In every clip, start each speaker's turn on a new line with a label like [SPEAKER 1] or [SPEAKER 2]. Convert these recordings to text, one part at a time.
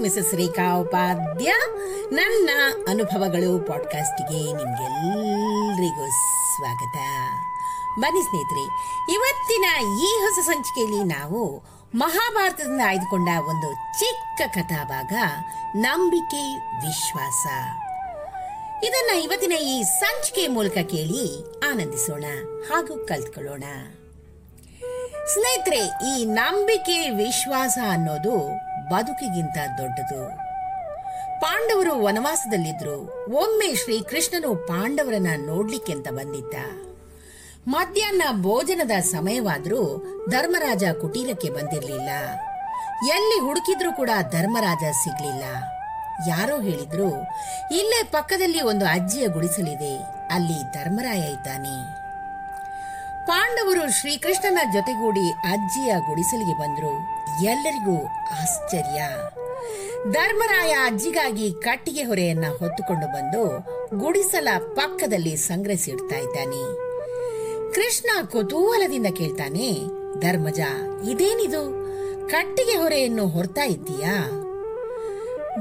[SPEAKER 1] Mrs Rekha Upadhya ನನ್ನ ಅನುಭವಗಳು ಪಾಡ್ಕಾಸ್ಟ್ಗೆ ನಿಮ್ಗೆಲ್ಲರಿಗೂ ಸ್ವಾಗತ. ಬನ್ನಿ ಸ್ನೇಹಿತರೆ, ಇವತ್ತಿನ ಈ ಹೊಸ ಸಂಚಿಕೆಯಲ್ಲಿ ನಾವು ಮಹಾಭಾರತದಿಂದ ಆಯ್ದುಕೊಂಡ ಒಂದು ಚಿಕ್ಕ ಕಥಾಭಾಗ, ನಂಬಿಕೆ, ವಿಶ್ವಾಸ. ಇದನ್ನ ಇವತ್ತಿನ ಈ ಸಂಚಿಕೆ ಮೂಲಕ ಕೇಳಿ ಆನಂದಿಸೋಣ ಹಾಗೂ ಕಲ್ತ್ಕೊಳ್ಳೋಣ. ಸ್ನೇಹಿತರೆ, ಈ ನಂಬಿಕೆ, ವಿಶ್ವಾಸ ಅನ್ನೋದು ಬದುಕಿಗಿಂತ ದೊಡ್ಡದು. ಪಾಂಡವರು ವನವಾಸದಲ್ಲಿದ್ರು. ಒಮ್ಮೆ ಶ್ರೀಕೃಷ್ಣನು ಪಾಂಡವರನ್ನ ನೋಡ್ಲಿಕ್ಕೆ ಅಂತ ಬಂದಿದ್ದ. ಮಧ್ಯಾಹ್ನ ಭೋಜನದ ಸಮಯವಾದರೂ ಧರ್ಮರಾಜ ಕುಟೀರಕ್ಕೆ ಬಂದಿರಲಿಲ್ಲ. ಎಲ್ಲಿ ಹುಡುಕಿದ್ರೂ ಕೂಡ ಧರ್ಮರಾಜ ಸಿಗ್ಲಿಲ್ಲ. ಯಾರೋ ಹೇಳಿದ್ರು, ಇಲ್ಲೇ ಪಕ್ಕದಲ್ಲಿ ಒಂದು ಅಜ್ಜಿಯ ಗುಡಿಸಲಿದೆ. ಅಲ್ಲಿ ಧರ್ಮರಾಯ ಇದ್ದಾನೆ. ಪಾಂಡವರು ಶ್ರೀಕೃಷ್ಣನ ಜೊತೆಗೂಡಿ ಅಜ್ಜಿಯ ಗುಡಿಸಲಿಗೆ ಬಂದರು. ಎಲ್ಲರಿಗೂ ಆಶ್ಚರ್ಯ. ಧರ್ಮರಾಯ ಅಜ್ಜಿಗಾಗಿ ಕಟ್ಟಿಗೆ ಹೊರೆಯನ್ನ ಹೊತ್ತುಕೊಂಡು ಬಂದು ಗುಡಿಸಲ ಪಕ್ಕದಲ್ಲಿ ಸಂಗ್ರಹಿಸಿಡ್ತಾ ಇದ್ದಾನೆ. ಕೃಷ್ಣ ಕುತೂಹಲದಿಂದ ಕೇಳ್ತಾನೆ, ಧರ್ಮಜ, ಇದೇನಿದು? ಕಟ್ಟಿಗೆ ಹೊರೆಯನ್ನು ಹೊರ್ತಾ ಇದ್ದೀಯಾ?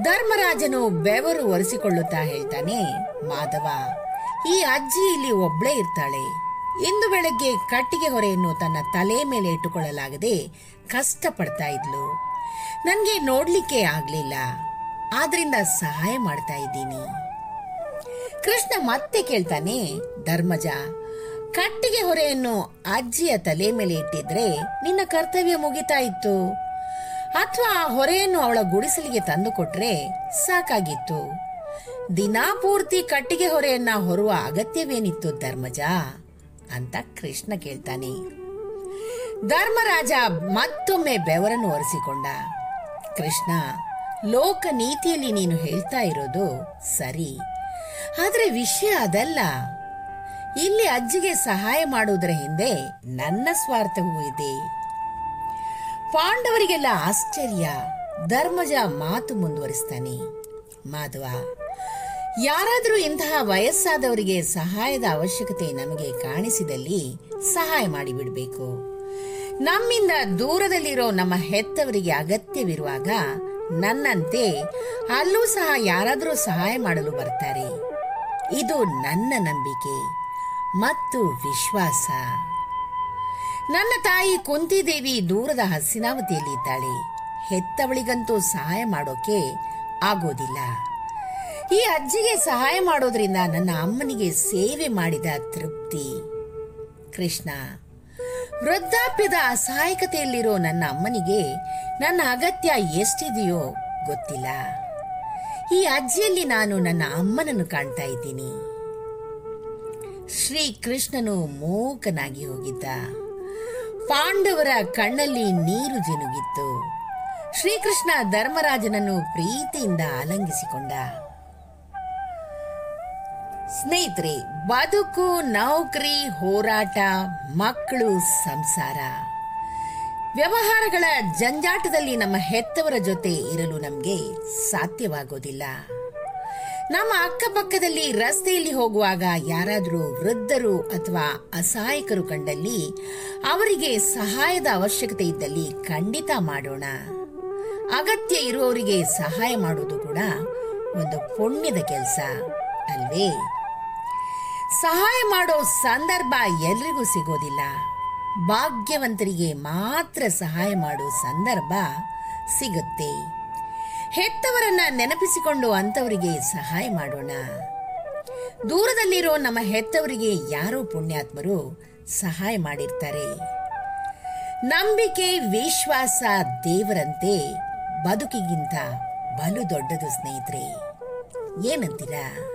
[SPEAKER 1] ಧರ್ಮರಾಜನು ಬೆವರು ಒರೆಸಿಕೊಳ್ಳುತ್ತಾ ಹೇಳ್ತಾನೆ, ಮಾಧವ, ಈ ಅಜ್ಜಿ ಇಲ್ಲಿ ಒಬ್ಳೇ ಇರ್ತಾಳೆ. ಇಂದು ಬೆಳಗ್ಗೆ ಕಟ್ಟಿಗೆ ಹೊರೆಯನ್ನು ತನ್ನ ತಲೆ ಮೇಲೆ ಇಟ್ಟುಕೊಳ್ಳಲಾಗದೆ ಕಷ್ಟಪಡ್ತಾ ಇದ್ಲು. ನನಗೆ ನೋಡ್ಲಿಕ್ಕೆ ಆಗ್ಲಿಲ್ಲ. ಆದ್ರಿಂದ ಸಹಾಯ ಮಾಡ್ತಾ ಇದ್ದೀನಿ. ಕೃಷ್ಣ ಮತ್ತೆ ಕೇಳ್ತಾನೆ, ಧರ್ಮಜ, ಕಟ್ಟಿಗೆ ಹೊರೆಯನ್ನು ಅಜ್ಜಿಯ ತಲೆ ಮೇಲೆ ಇಟ್ಟಿದ್ರೆ ನಿನ್ನ ಕರ್ತವ್ಯ ಮುಗಿತಾ ಇತ್ತು. ಅಥವಾ ಆ ಹೊರೆಯನ್ನು ಅವಳ ಗುಡಿಸಲಿಗೆ ತಂದು ಕೊಟ್ರೆ ಸಾಕಾಗಿತ್ತು. ದಿನಾ ಪೂರ್ತಿ ಕಟ್ಟಿಗೆ ಹೊರೆಯನ್ನ ಹೊರುವ ಅಗತ್ಯವೇನಿತ್ತು, ಧರ್ಮಜ? ಅಂತ ಕೃಷ್ಣ ಕೇಳ್ತಾನೆ. ಧರ್ಮರಾಜ ಮತ್ತೊಮ್ಮೆ ಬೆವರನ್ನು ಒರೆಸಿಕೊಂಡ. ಕೃಷ್ಣ, ಲೋಕ ನೀತಿಯಲ್ಲಿ ನೀನು ಹೇಳ್ತಾ ಇರೋದು ಸರಿ. ಆದರೆ ವಿಷಯ ಅದಲ್ಲ. ಇಲ್ಲಿ ಅಜ್ಜಿಗೆ ಸಹಾಯ ಮಾಡುವುದರ ಹಿಂದೆ ನನ್ನ ಸ್ವಾರ್ಥವೂ ಇದೆ. ಪಾಂಡವರಿಗೆಲ್ಲ ಆಶ್ಚರ್ಯ. ಧರ್ಮಜ ಮಾತು ಮುಂದುವರಿಸ್ತಾನೆ. ಮಾಧವ ಯಾರಾದರೂ ಇಂತಹ ವಯಸ್ಸಾದವರಿಗೆ ಸಹಾಯದ ಅವಶ್ಯಕತೆ ನಮಗೆ ಕಾಣಿಸಿದಲ್ಲಿ ಸಹಾಯ ಮಾಡಿಬಿಡಬೇಕು. ನಮ್ಮಿಂದ ದೂರದಲ್ಲಿರೋ ನಮ್ಮ ಹೆತ್ತವರಿಗೆ ಅಗತ್ಯವಿರುವಾಗ ನನ್ನಂತೆ ಅಲ್ಲೂ ಸಹ ಯಾರಾದರೂ ಸಹಾಯ ಮಾಡಲು ಬರ್ತಾರೆ. ಇದು ನನ್ನ ನಂಬಿಕೆ ಮತ್ತು ವಿಶ್ವಾಸ. ನನ್ನ ತಾಯಿ ಕುಂತಿದೇವಿ ದೂರದ ಹಸಿನಾವತಿಯಲ್ಲಿ ಇದ್ದಾಳೆ ಹೆತ್ತವಳಿಗಂತೂ ಸಹಾಯ ಮಾಡೋಕೆ ಆಗೋದಿಲ್ಲ. ಈ ಅಜ್ಜಿಗೆ ಸಹಾಯ ಮಾಡೋದ್ರಿಂದ ನನ್ನ ಅಮ್ಮನಿಗೆ ಸೇವೆ ಮಾಡಿದ ತೃಪ್ತಿ. ಕೃಷ್ಣ, ವೃದ್ಧಾಪ್ಯದ ಅಸಹಾಯಕತೆಯಲ್ಲಿರೋ ನನ್ನ ಅಮ್ಮನಿಗೆ ನನ್ನ ಅಗತ್ಯ ಎಷ್ಟಿದೆಯೋ ಗೊತ್ತಿಲ್ಲ. ಈ ಅಜ್ಜಿಯಲ್ಲಿ ನಾನು ನನ್ನ ಅಮ್ಮನನ್ನು ಕಾಣ್ತಾ ಇದ್ದೀನಿ. ಶ್ರೀ ಕೃಷ್ಣನು ಮೂಕನಾಗಿ ಹೋಗಿದ್ದ. ಪಾಂಡವರ ಕಣ್ಣಲ್ಲಿ ನೀರು ಜಿನುಗಿತ್ತು. ಶ್ರೀಕೃಷ್ಣ ಧರ್ಮರಾಜನನ್ನು ಪ್ರೀತಿಯಿಂದ ಆಲಂಗಿಸಿಕೊಂಡ ಸ್ನೇಹಿತರೆ, ಬದುಕು, ನೌಕರಿ, ಹೋರಾಟ, ಮಕ್ಕಳು, ಸಂಸಾರ. ವ್ಯವಹಾರಗಳ ಜಂಜಾಟದಲ್ಲಿ ನಮ್ಮ ಹೆತ್ತವರ ಜೊತೆ ಇರಲು ನಮಗೆ ಸಾಧ್ಯವಾಗೋದಿಲ್ಲ. ನಮ್ಮ ಅಕ್ಕಪಕ್ಕದಲ್ಲಿ ರಸ್ತೆಯಲ್ಲಿ ಹೋಗುವಾಗ ಯಾರಾದರೂ ವೃದ್ಧರು ಅಥವಾ ಅಸಹಾಯಕರು ಕಂಡಲ್ಲಿ ಅವರಿಗೆ ಸಹಾಯದ ಅವಶ್ಯಕತೆ ಇದ್ದಲ್ಲಿ ಖಂಡಿತ ಮಾಡೋಣ. ಅಗತ್ಯ ಇರುವವರಿಗೆ ಸಹಾಯ ಮಾಡುವುದು ಕೂಡ ಒಂದು ಪುಣ್ಯದ ಕೆಲಸ, ಅಲ್ವೇ? ಸಹಾಯ ಮಾಡೋ ಸಂದರ್ಭ ಎಲ್ರಿಗೂ ಸಿಗೋದಿಲ್ಲ. ಭಾಗ್ಯವಂತರಿಗೆ ಮಾತ್ರ ಸಹಾಯ ಮಾಡೋ ಸಂದರ್ಭ ಸಿಗುತ್ತೆ. ಹೆತ್ತವರನ್ನ ನೆನಪಿಸಿಕೊಂಡು ಅಂತವರಿಗೆ ಸಹಾಯ ಮಾಡೋಣ. ದೂರದಲ್ಲಿರೋ ನಮ್ಮ ಹೆತ್ತವರಿಗೆ ಯಾರೋ ಪುಣ್ಯಾತ್ಮರು ಸಹಾಯ ಮಾಡಿರ್ತಾರೆ. ನಂಬಿಕೆ, ವಿಶ್ವಾಸ ದೇವರಂತೆ ಬದುಕಿಗಿಂತ ಬಲು ದೊಡ್ಡದು ಸ್ನೇಹಿತರೆ. ಏನಂತೀರಾ?